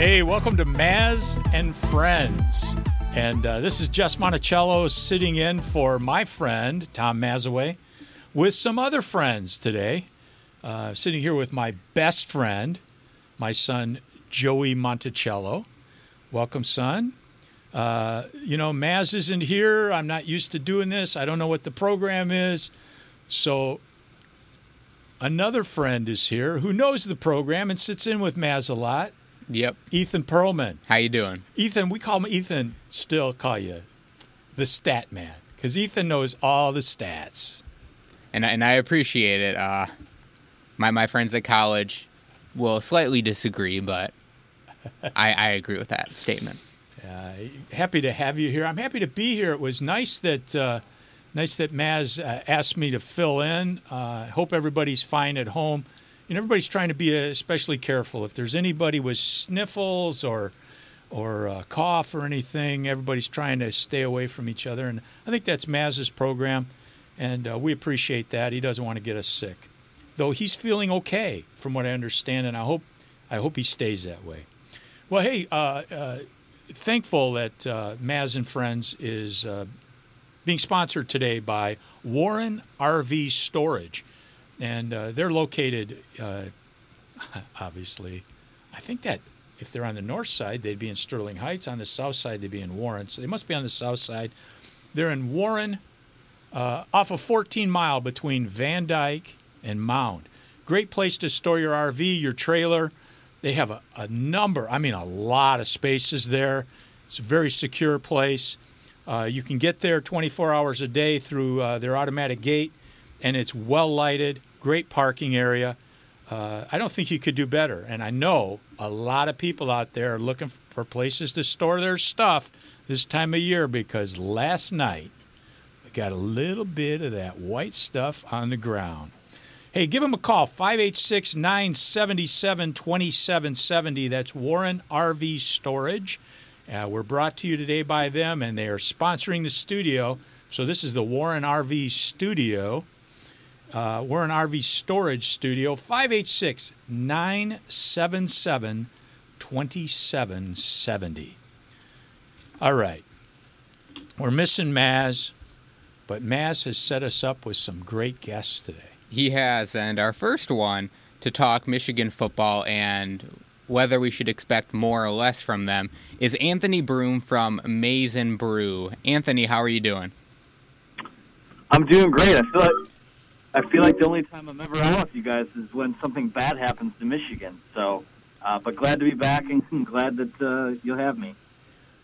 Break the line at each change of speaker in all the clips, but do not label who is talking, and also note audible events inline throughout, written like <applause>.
Hey, welcome to Maz and Friends. And uh, this is Jess Monticello sitting in for my friend, Tom Mazawey, with some other friends today. Uh, sitting here with my best friend, my son, Joey Monticello. Welcome, son. Uh, you know, Maz isn't here. I'm not used to doing this. I don't know what the program is. So another friend is here who knows the program and sits in with Maz a lot.
Yep.
Ethan Perlman.
How you doing?
Ethan, we call him Ethan. Still call you the stat man because Ethan knows all the stats.
And and I appreciate it. Uh, my my friends at college will slightly disagree, but I, I agree with that statement.
Uh, happy to have you here. I'm happy to be here. It was nice that uh, nice that Maz uh, asked me to fill in. Uh, I hope everybody's fine at home. And everybody's trying to be especially careful. If there's anybody with sniffles or or uh, cough or anything, everybody's trying to stay away from each other. And I think that's Maz's program, and uh, we appreciate that. He doesn't want to get us sick, though he's feeling okay from what I understand, and I hope I hope he stays that way. Well, hey, uh, uh, thankful that uh, Maz and Friends is uh, being sponsored today by Warren RV Storage, and uh, they're located, uh, <laughs> obviously, I think that if they're on the north side, they'd be in Sterling Heights. On the south side, they'd be in Warren. So they must be on the south side. They're in Warren, uh, off of 14 mile between Van Dyke and Mound. Great place to store your RV, your trailer. They have a, a number, I mean, a lot of spaces there. It's a very secure place. Uh, you can get there 24 hours a day through uh, their automatic gate, and it's well lighted, great parking area. Uh, I don't think you could do better. And I know a lot of people out there are looking for places to store their stuff this time of year because last night we got a little bit of that white stuff on the ground. Hey, give them a call, 586 977 2770. That's Warren RV Storage. Uh, we're brought to you today by them, and they are sponsoring the studio. So, this is the Warren RV Studio. Uh, Warren RV Storage Studio, 586 977 2770. All right. We're missing Maz, but Maz has set us up with some great guests today.
He has, and our first one to talk Michigan football and whether we should expect more or less from them is Anthony Broome from Maize and Brew. Anthony, how are you doing?
I'm doing great. I feel like I feel like the only time I'm ever on with you guys is when something bad happens to Michigan. So, uh, but glad to be back and <laughs> glad that uh, you'll have me.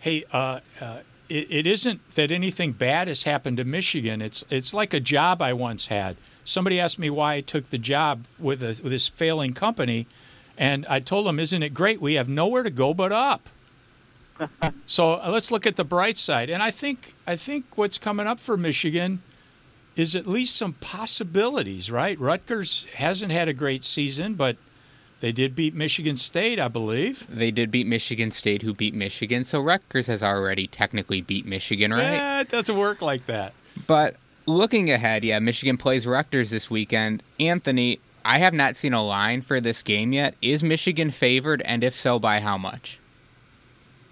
Hey, uh, uh, it, it isn't that anything bad has happened to Michigan. It's it's like a job I once had. Somebody asked me why I took the job with, a, with this failing company, and I told them, "Isn't it great? We have nowhere to go but up." <laughs> so uh, let's look at the bright side. And I think I think what's coming up for Michigan is at least some possibilities, right? Rutgers hasn't had a great season, but they did beat Michigan State, I believe.
They did beat Michigan State, who beat Michigan. So Rutgers has already technically beat Michigan, right?
Yeah, it doesn't work like that.
But looking ahead, yeah, Michigan plays Rutgers this weekend. Anthony, I have not seen a line for this game yet. Is Michigan favored, and if so, by how much?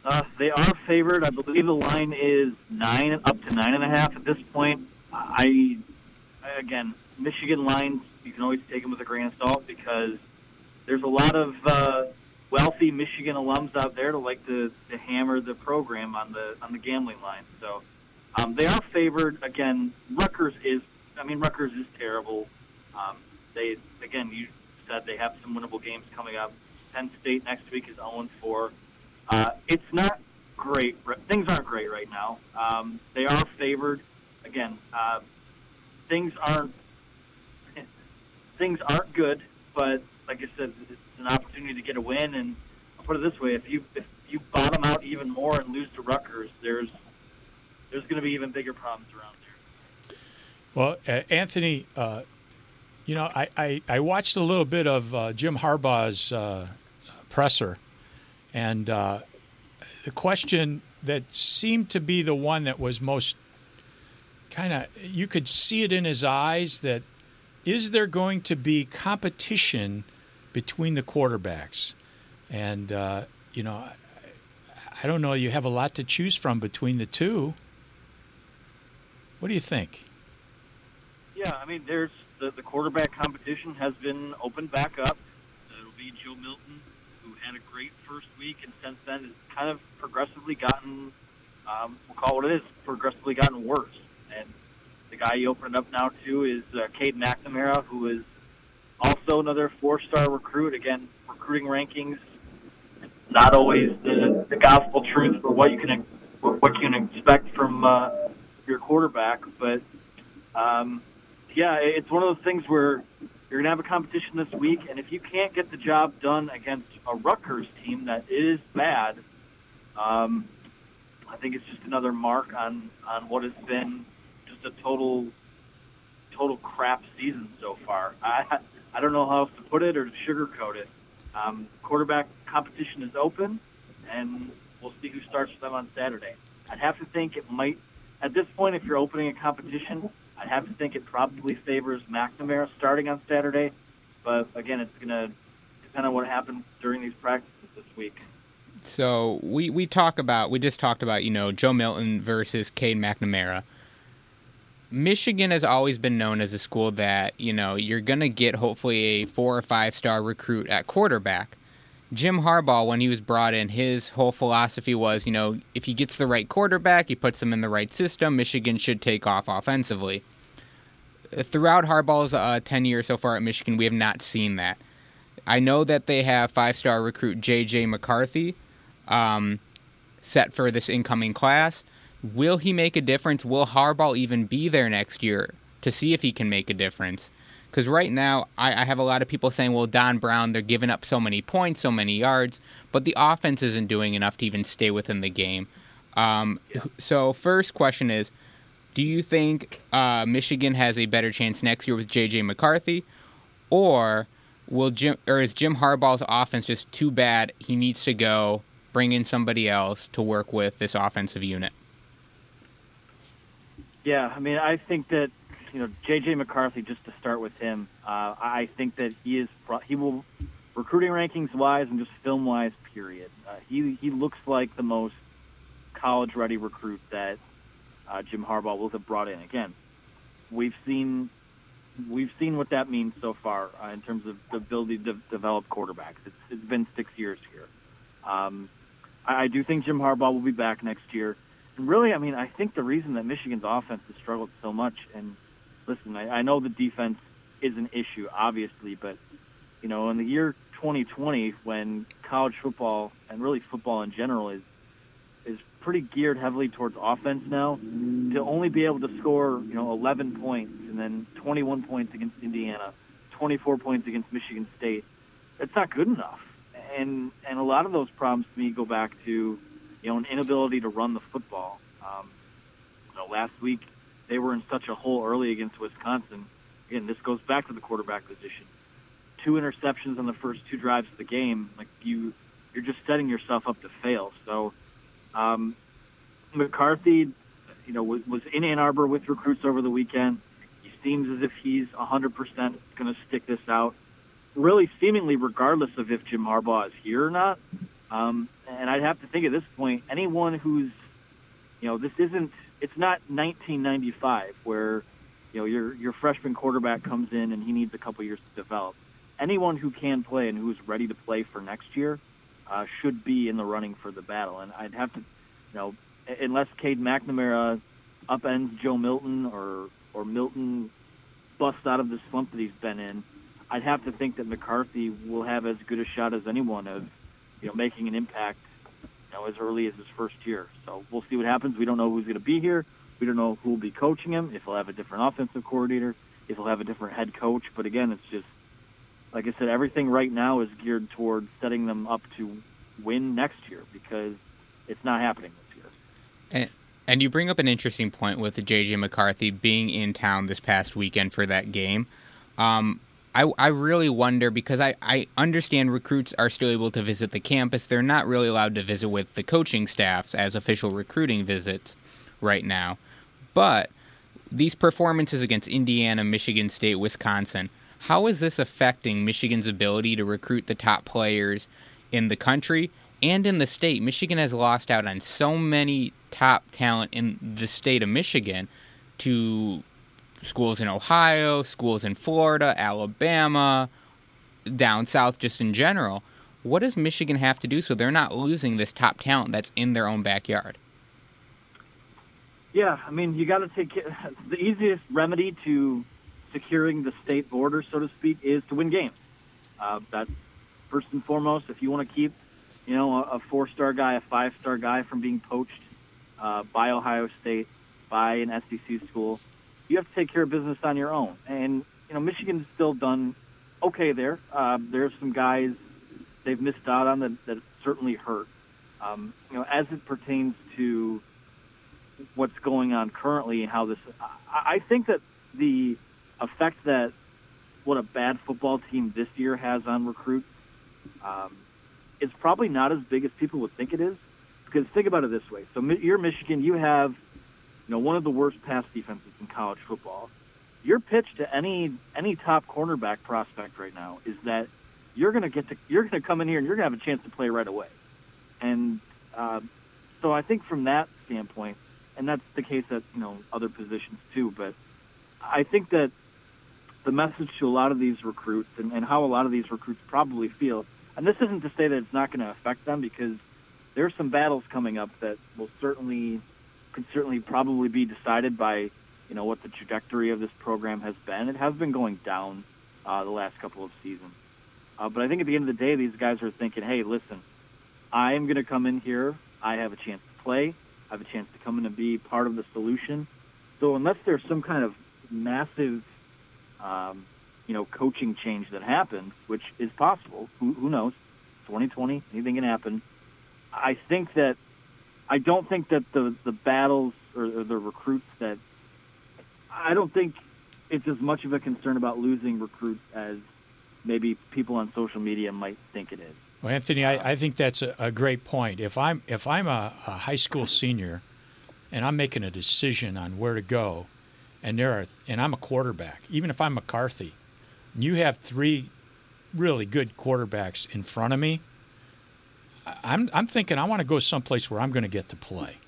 Uh, they are favored. I believe the line is nine, up to nine and a half at this point. I, again, Michigan lines, you can always take them with a grain of salt because there's a lot of uh, wealthy Michigan alums out there to like to, to hammer the program on the on the gambling line. So um, they are favored. Again, Rutgers is. I mean, Rutgers is terrible. Um, they again, you said they have some winnable games coming up. Penn State next week is 0 4. Uh, it's not great. Things aren't great right now. Um, they are favored. Again, uh, things aren't things aren't good, but like I said, it's an opportunity to get a win. And I'll put it this way: if you if you bottom out even more and lose to Rutgers, there's there's going to be even bigger problems around there.
Well, uh, Anthony, uh, you know, I, I, I, watched a little bit of uh, Jim Harbaugh's uh, presser, and uh, the question that seemed to be the one that was most kind of you could see it in his eyes that is there going to be competition between the quarterbacks? And uh, you know, I, don't know. You have a lot to choose from between the two. What do you think?
Yeah, I mean, there's the, the quarterback competition has been opened back up. It'll be Joe Milton, who had a great first week, and since then has kind of progressively gotten, um, we'll call it what it is, progressively gotten worse. And the guy you opened up now to is uh, Cade McNamara, who is also another four-star recruit. Again, recruiting rankings not always the, the gospel truth for what you can what you can expect from uh, your quarterback, but um, yeah, it's one of those things where you're going to have a competition this week, and if you can't get the job done against a Rutgers team that is bad, um, I think it's just another mark on on what has been a total total crap season so far. I I don't know how else to put it or to sugarcoat it. Um, quarterback competition is open, and we'll see who starts for them on Saturday. I'd have to think it might, at this point, if you're opening a competition, I'd have to think it probably favors McNamara starting on Saturday. But again, it's going to depend on what happens during these practices this week.
So we, we talk about we just talked about you know Joe Milton versus Cade McNamara. Michigan has always been known as a school that, you know, you're going to get hopefully a four or five star recruit at quarterback. Jim Harbaugh, when he was brought in, his whole philosophy was, you know, if he gets the right quarterback, he puts them in the right system, Michigan should take off offensively. Throughout Harbaugh's uh, tenure so far at Michigan, we have not seen that. I know that they have five star recruit J.J. McCarthy um, set for this incoming class. Will he make a difference? Will Harbaugh even be there next year to see if he can make a difference? Because right now, I, I, have a lot of people saying, well, Don Brown, they're giving up so many points, so many yards, but the offense isn't doing enough to even stay within the game. Um, so, first question is Do you think uh, Michigan has a better chance next year with J.J. McCarthy? Or will Jim or is Jim Harbaugh's offense just too bad? He needs to go bring in somebody else to work with this offensive unit.
Yeah, I mean, I think that you know J.J. McCarthy. Just to start with him, uh, I think that he is he will recruiting rankings wise and just film wise. Period. Uh, he he looks like the most college ready recruit that uh, Jim Harbaugh will have brought in. Again, we've seen we've seen what that means so far uh, in terms of the ability to develop quarterbacks. It's, it's been six years here. Um, I, I do think Jim Harbaugh will be back next year really, I mean, I think the reason that Michigan's offense has struggled so much, and listen, I, I know the defense is an issue, obviously, but you know, in the year 2020, when college football and really football in general is is pretty geared heavily towards offense now, to only be able to score, you know, 11 points and then 21 points against Indiana, 24 points against Michigan State, that's not good enough. And and a lot of those problems to me go back to you know, an inability to run the football. Um, you know, last week they were in such a hole early against Wisconsin. Again, this goes back to the quarterback position. Two interceptions on the first two drives of the game. Like you, you're just setting yourself up to fail. So, um, McCarthy, you know, was, was in Ann Arbor with recruits over the weekend. He seems as if he's 100% going to stick this out. Really, seemingly regardless of if Jim Harbaugh is here or not. Um, and I'd have to think at this point, anyone who's, you know, this isn't, it's not 1995 where, you know, your your freshman quarterback comes in and he needs a couple years to develop. Anyone who can play and who's ready to play for next year uh, should be in the running for the battle. And I'd have to, you know, unless Cade McNamara upends Joe Milton or or Milton busts out of the slump that he's been in, I'd have to think that McCarthy will have as good a shot as anyone of you know, making an impact, you know, as early as his first year. So we'll see what happens. We don't know who's going to be here. We don't know who will be coaching him. If he'll have a different offensive coordinator, if he'll have a different head coach. But again, it's just like I said, everything right now is geared towards setting them up to win next year because it's not happening this year.
And, and you bring up an interesting point with J.J. McCarthy being in town this past weekend for that game. Um, I, I really wonder because I, I understand recruits are still able to visit the campus. They're not really allowed to visit with the coaching staffs as official recruiting visits right now. But these performances against Indiana, Michigan State, Wisconsin, how is this affecting Michigan's ability to recruit the top players in the country and in the state. Michigan has lost out on so many top talent in the state of Michigan to schools in Ohio, schools in Florida, Alabama, down south, just in general. What does Michigan have to do so they're not losing this top talent that's in their own backyard?
Yeah, I mean, you got to take <laughs> the easiest remedy to securing the state border, so to speak, is to win games. Uh, that's first and foremost. If you want to keep, you know, a, a four-star guy, a five-star guy from being poached uh, by Ohio State, by an SEC school, you have to take care of business on your own. And you know, Michigan's still done okay there. Uh, there's some guys they've missed out on that, that certainly hurt. Um, you know, as it pertains to what's going on currently and how this, I, I think that the effect that what a bad football team this year has on recruits um, is probably not as big as people would think it is. Because think about it this way: so you're Michigan, you have, you know, one of the worst pass defenses in college football. Your pitch to any any top cornerback prospect right now is that you're going to get to you're going to come in here and you're going to have a chance to play right away. And uh, so I think from that standpoint, and that's the case at you know other positions too. But I think that the message to a lot of these recruits and, and how a lot of these recruits probably feel, and this isn't to say that it's not going to affect them because there's some battles coming up that will certainly could certainly probably be decided by you know what the trajectory of this program has been. It has been going down uh, the last couple of seasons. Uh, but I think at the end of the day, these guys are thinking, hey, listen, I am going to come in here. I have a chance to play. I have a chance to come in and be part of the solution. So unless there's some kind of massive, um, you know, coaching change that happens, which is possible, who, who knows? 2020, anything can happen. I think that I don't think that the the battles or, or the recruits that I don't think it's as much of a concern about losing recruits as maybe people on social media might think it is.
Well, Anthony, I, I think that's a, a, great point. If I'm if I'm a, a, high school senior, and I'm making a decision on where to go, and there are and I'm a quarterback, even if I'm McCarthy, you have three really good quarterbacks in front of me. I'm I'm thinking I want to go someplace where I'm going to get to play,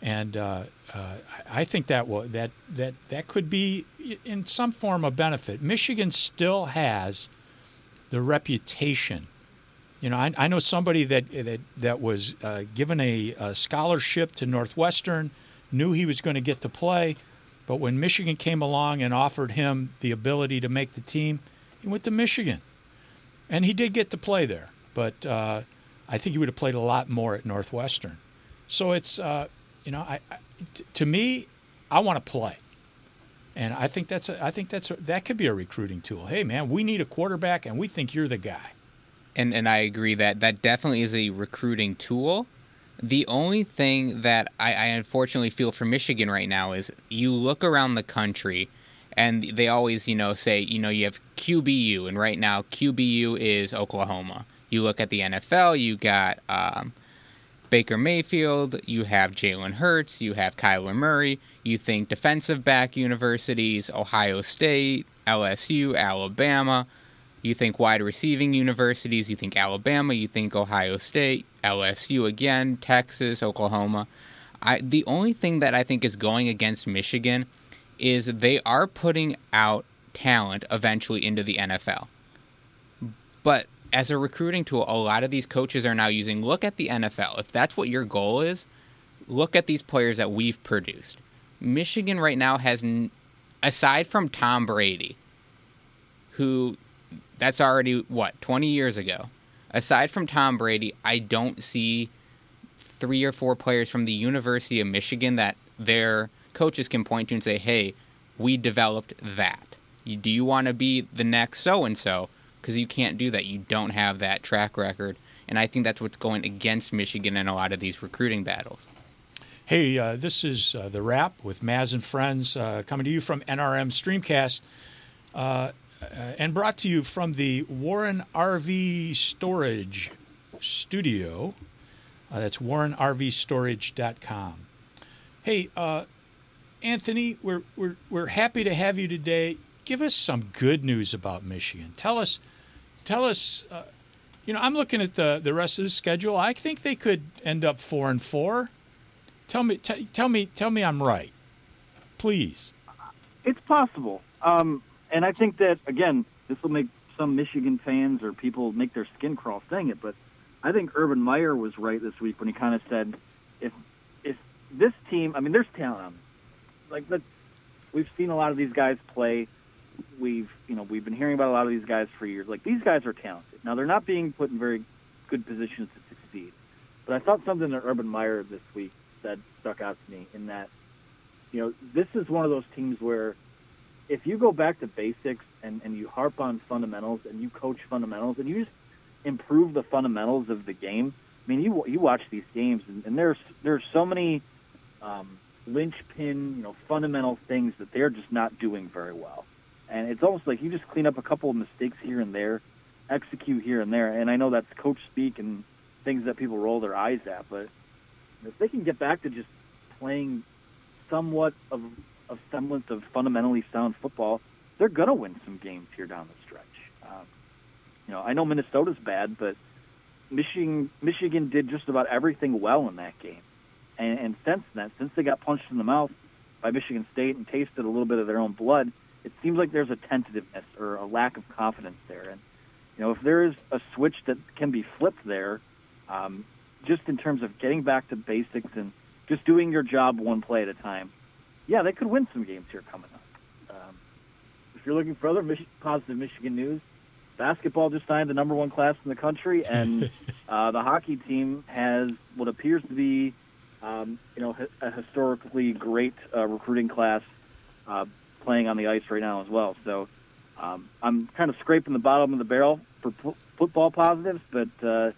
and uh, uh, I think that will that that that could be in some form a benefit. Michigan still has the reputation. You know, I, I know somebody that that that was uh, given a, a, scholarship to Northwestern, knew he was going to get to play, but when Michigan came along and offered him the ability to make the team, he went to Michigan, and he did get to play there. But uh, I think he would have played a lot more at Northwestern. So it's uh, you know, I, I t- to me, I want to play. And I think that's a, I think that's a, that could be a recruiting tool. Hey, man, we need a quarterback, and we think you're the guy.
And and I agree that that definitely is a recruiting tool. The only thing that I, I unfortunately feel for Michigan right now is you look around the country, and they always you know say you know you have QBU, and right now QBU is Oklahoma. You look at the NFL, you got. Um, Baker Mayfield, you have Jalen Hurts, you have Kyler Murray, you think defensive back universities, Ohio State, LSU, Alabama, you think wide receiving universities, you think Alabama, you think Ohio State, LSU again, Texas, Oklahoma. I, the only thing that I think is going against Michigan is they are putting out talent eventually into the NFL. But as a recruiting tool, a lot of these coaches are now using look at the NFL. If that's what your goal is, look at these players that we've produced. Michigan right now has, aside from Tom Brady, who that's already what, 20 years ago. Aside from Tom Brady, I don't see three or four players from the University of Michigan that their coaches can point to and say, hey, we developed that. Do you want to be the next so and so? Because you can't do that. You don't have that track record. And I think that's what's going against Michigan in a lot of these recruiting battles.
Hey, uh, this is uh, The Rap with Maz and Friends uh, coming to you from NRM Streamcast uh, uh, and brought to you from the Warren RV Storage Studio. Uh, that's warrenrvstorage.com. Hey, Anthony, we're, we're, we're happy to have you today. Give us some good news about Michigan. Tell us – tell us, uh, you know, I'm looking at the the rest of the schedule. I think they could end up four and four. Tell me, t- tell me, tell me, I'm right, please.
It's possible, um, and I think that again, this will make some Michigan fans or people make their skin crawl saying it, but I think Urban Meyer was right this week when he kind of said, if if this team, I mean, there's talent on, like let we've seen a lot of these guys play. We've you know we've been hearing about a lot of these guys for years. Like these guys are talented. Now they're not being put in very good positions to succeed. But I thought something that Urban Meyer this week said stuck out to me in that you know this is one of those teams where if you go back to basics and, and you harp on fundamentals and you coach fundamentals and you just improve the fundamentals of the game. I mean, you you watch these games and, and there's there's so many um, linchpin, you know, fundamental things that they're just not doing very well. And it's almost like you just clean up a couple of mistakes here and there, execute here and there. And I know that's coach speak and things that people roll their eyes at, but if they can get back to just playing somewhat of a semblance of fundamentally sound football, they're going to win some games here down the stretch. Um, you know, I know Minnesota's bad, but Michigan Michigan did just about everything well in that game. And, and since then, since they got punched in the mouth by Michigan State and tasted a little bit of their own blood, it seems like there's a tentativeness or a lack of confidence there. And you know, if there is a switch that can be flipped there, um, just in terms of getting back to basics and just doing your job one play at a time, yeah, they could win some games here coming up. Um, if you're looking for other Mich- positive Michigan news, basketball just signed the number one class in the country, and <laughs> uh, the hockey team has what appears to be, um, you know, a historically great uh, recruiting class uh, playing on the ice right now as well. So um, I'm kind of scraping the bottom of the barrel for p- football positives, but uh,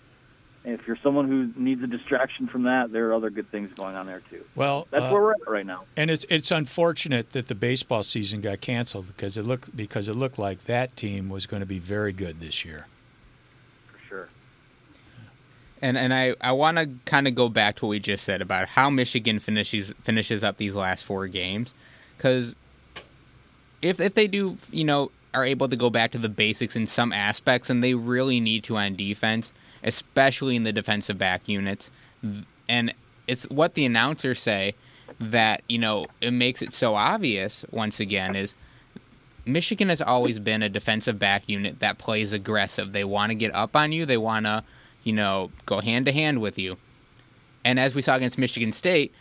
if you're someone who needs a distraction from that, there are other good things going on there too.
Well,
that's
uh,
where we're at right now.
And it's it's unfortunate that the baseball season got canceled because it looked because it looked like that team was going to be very good this year.
For sure.
And and I, I want to kind of go back to what we just said about how Michigan finishes finishes up these last four games, because if if they do you know are able to go back to the basics in some aspects, and they really need to on defense especially in the defensive back units. And it's what the announcers say that, you know, it makes it so obvious once again is Michigan has always been a defensive back unit that plays aggressive. They want to get up on you, they want to, you know, go hand to hand with you. And as we saw against Michigan State,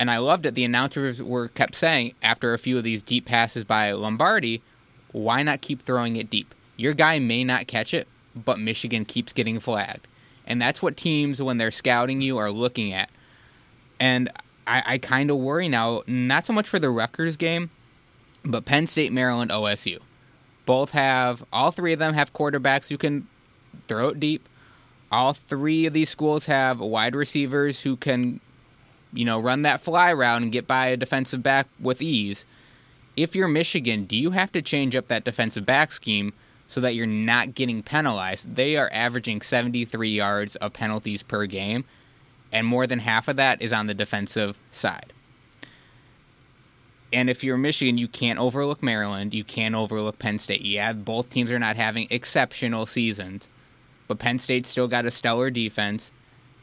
and I loved it, the announcers were kept saying after a few of these deep passes by Lombardi, why not keep throwing it deep? Your guy may not catch it, but Michigan keeps getting flagged. And that's what teams, when they're scouting you, are looking at. And I, I kind of worry now, not so much for the Rutgers game, but Penn State, Maryland, OSU. Both have, all three of them have quarterbacks who can throw it deep. All three of these schools have wide receivers who can, you know, run that fly route and get by a defensive back with ease. If you're Michigan, do you have to change up that defensive back scheme so that you're not getting penalized. They are averaging 73 yards of penalties per game, and more than half of that is on the defensive side. And if you're Michigan, you can't overlook Maryland. You can't overlook Penn State. Yeah, both teams are not having exceptional seasons, but Penn State's still got a stellar defense.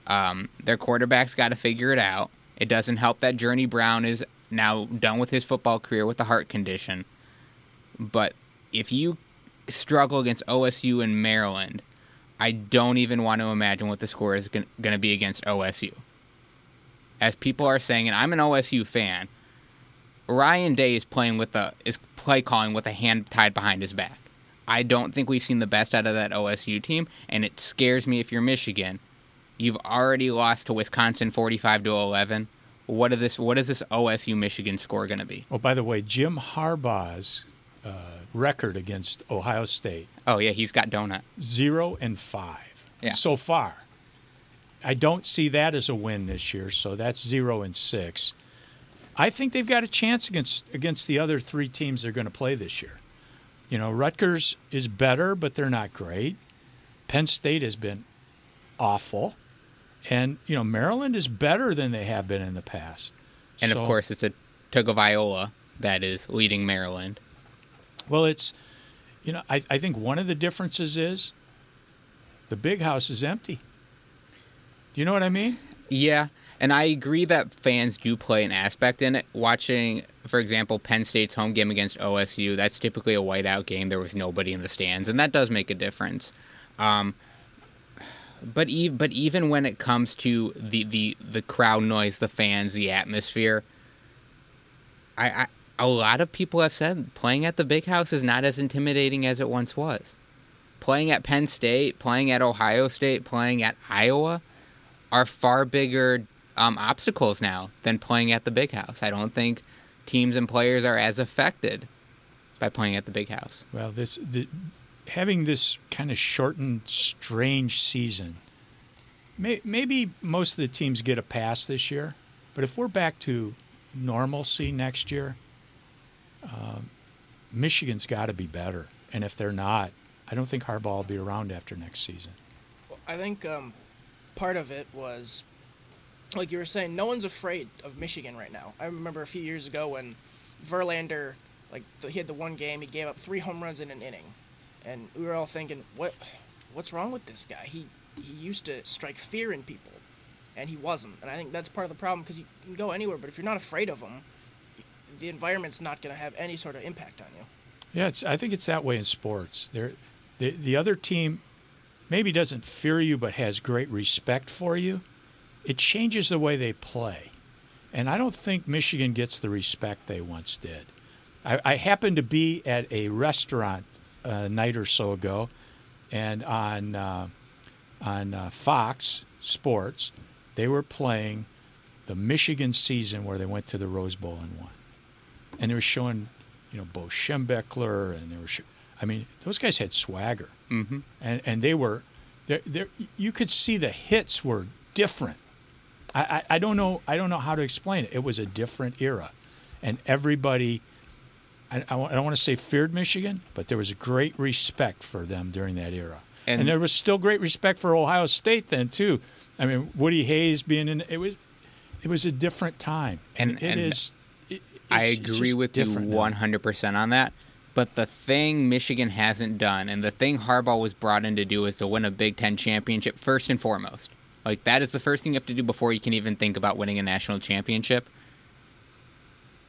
Um, their quarterback's got to figure it out. It doesn't help that Journey Brown is now done with his football career with a heart condition. But if you struggle against OSU and Maryland, I don't even want to imagine what the score is going to be against OSU. As people are saying, and I'm an OSU fan, Ryan Day is playing with a is play calling with a hand tied behind his back. I don't think we've seen the best out of that OSU team, and it scares me if you're Michigan. You've already lost to Wisconsin 45 to 11. What is this? What is this OSU Michigan score going to be?
Oh, by the way, Jim Harbaugh's uh, record against Ohio State.
Oh yeah, he's got donut.
Zero and five.
Yeah.
So far. I don't see that as a win this year, so that's zero and six. I think they've got a chance against against the other three teams they're going to play this year. You know, Rutgers is better, but they're not great. Penn State has been awful. And, you know, Maryland is better than they have been in the past.
And
So-
of course, it's a Tagovailoa that is leading Maryland.
Well, it's, you know, I, I think one of the differences is the big house is empty. Do you know what I mean?
Yeah, and I agree that fans do play an aspect in it. Watching, for example, Penn State's home game against OSU, that's typically a whiteout game. There was nobody in the stands, and that does make a difference. Um, but e- but even when it comes to the, the, the crowd noise, the fans, the atmosphere, I, I a lot of people have said playing at the big house is not as intimidating as it once was. Playing at Penn State, playing at Ohio State, playing at Iowa are far bigger um, obstacles now than playing at the big house. I don't think teams and players are as affected by playing at the big house.
Well, this the, having this kind of shortened, strange season. May, maybe most of the teams get a pass this year, but if we're back to normalcy next year, um, Michigan's got to be better. And if they're not, I don't think Harbaugh will be around after next season.
Well, I think um, part of it was, like you were saying, no one's afraid of Michigan right now. I remember a few years ago when Verlander, like the, he had the one game, he gave up three home runs in an inning, and we were all thinking, what, what's wrong with this guy? He he used to strike fear in people, and he wasn't. And I think that's part of the problem because you can go anywhere, but if you're not afraid of him, the environment's not going to have any sort of impact on you.
Yeah, it's, I think it's that way in sports. There, the the other team maybe doesn't fear you, but has great respect for you. It changes the way they play, and I don't think Michigan gets the respect they once did. I, I happened to be at a restaurant a night or so ago, and on uh, on uh, Fox Sports, they were playing the Michigan season where they went to the Rose Bowl and won and they were showing, you know, Bo Schembechler, and they were, sh- I mean, those guys had swagger,
mm-hmm.
and and they were, there, there, you could see the hits were different. I, I, I don't know, I don't know how to explain it. It was a different era, and everybody. I, I don't want to say feared Michigan, but there was great respect for them during that era, and, and there was still great respect for Ohio State then too. I mean, Woody Hayes being in it was, it was a different time, and, and it
and
is
I agree with you 100% on that. But the thing Michigan hasn't done, and the thing Harbaugh was brought in to do, is to win a Big Ten championship first and foremost. Like, that is the first thing you have to do before you can even think about winning a national championship.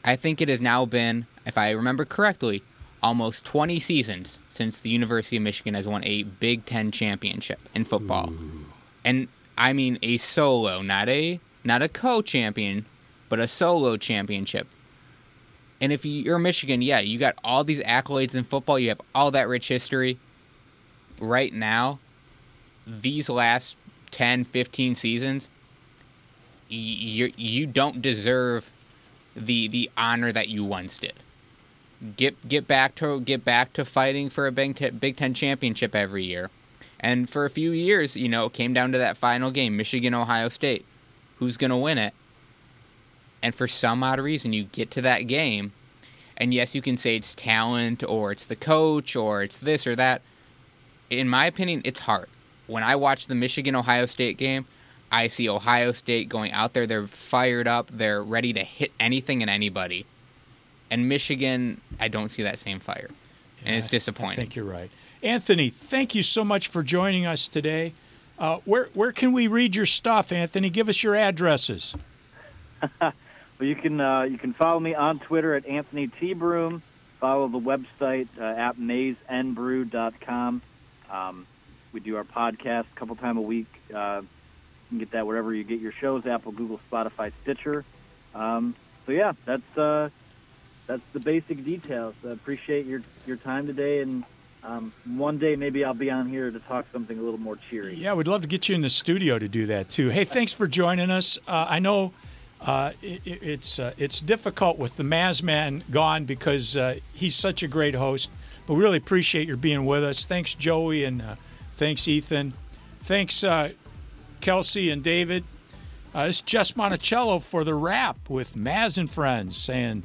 I think it has now been, if I remember correctly, almost 20 seasons since the University of Michigan has won a Big Ten championship in football. Ooh. And I mean a solo, not a not a co-champion, but a solo championship. And if you're Michigan, yeah, you got all these accolades in football. You have all that rich history. Right now, these last 10, 15 seasons, you you don't deserve the the honor that you once did. Get get back to get back to fighting for a Big Ten, Big Ten championship every year, and for a few years, you know, it came down to that final game, Michigan Ohio State. Who's gonna win it? and for some odd reason you get to that game and yes you can say it's talent or it's the coach or it's this or that in my opinion it's hard when i watch the michigan ohio state game i see ohio state going out there they're fired up they're ready to hit anything and anybody and michigan i don't see that same fire and it's disappointing i
think you're right anthony thank you so much for joining us today uh, where, where can we read your stuff anthony give us your addresses <laughs>
Well, you can uh, you can follow me on Twitter at Anthony T Broome. Follow the website uh, at maizenbrew.com. Um, we do our podcast a couple times a week. Uh, you can get that wherever you get your shows: Apple, Google, Spotify, Stitcher. Um, so yeah, that's uh, that's the basic details. I appreciate your your time today, and um, one day maybe I'll be on here to talk something a little more cheery.
Yeah, we'd love to get you in the studio to do that too. Hey, thanks for joining us. Uh, I know uh, it, it's uh, it's difficult with the Mazman gone because uh, he's such a great host. But we really appreciate your being with us. Thanks, Joey, and uh, thanks, Ethan. Thanks, uh, Kelsey and David. It's Jess Monticello for the rap with Maz and friends saying,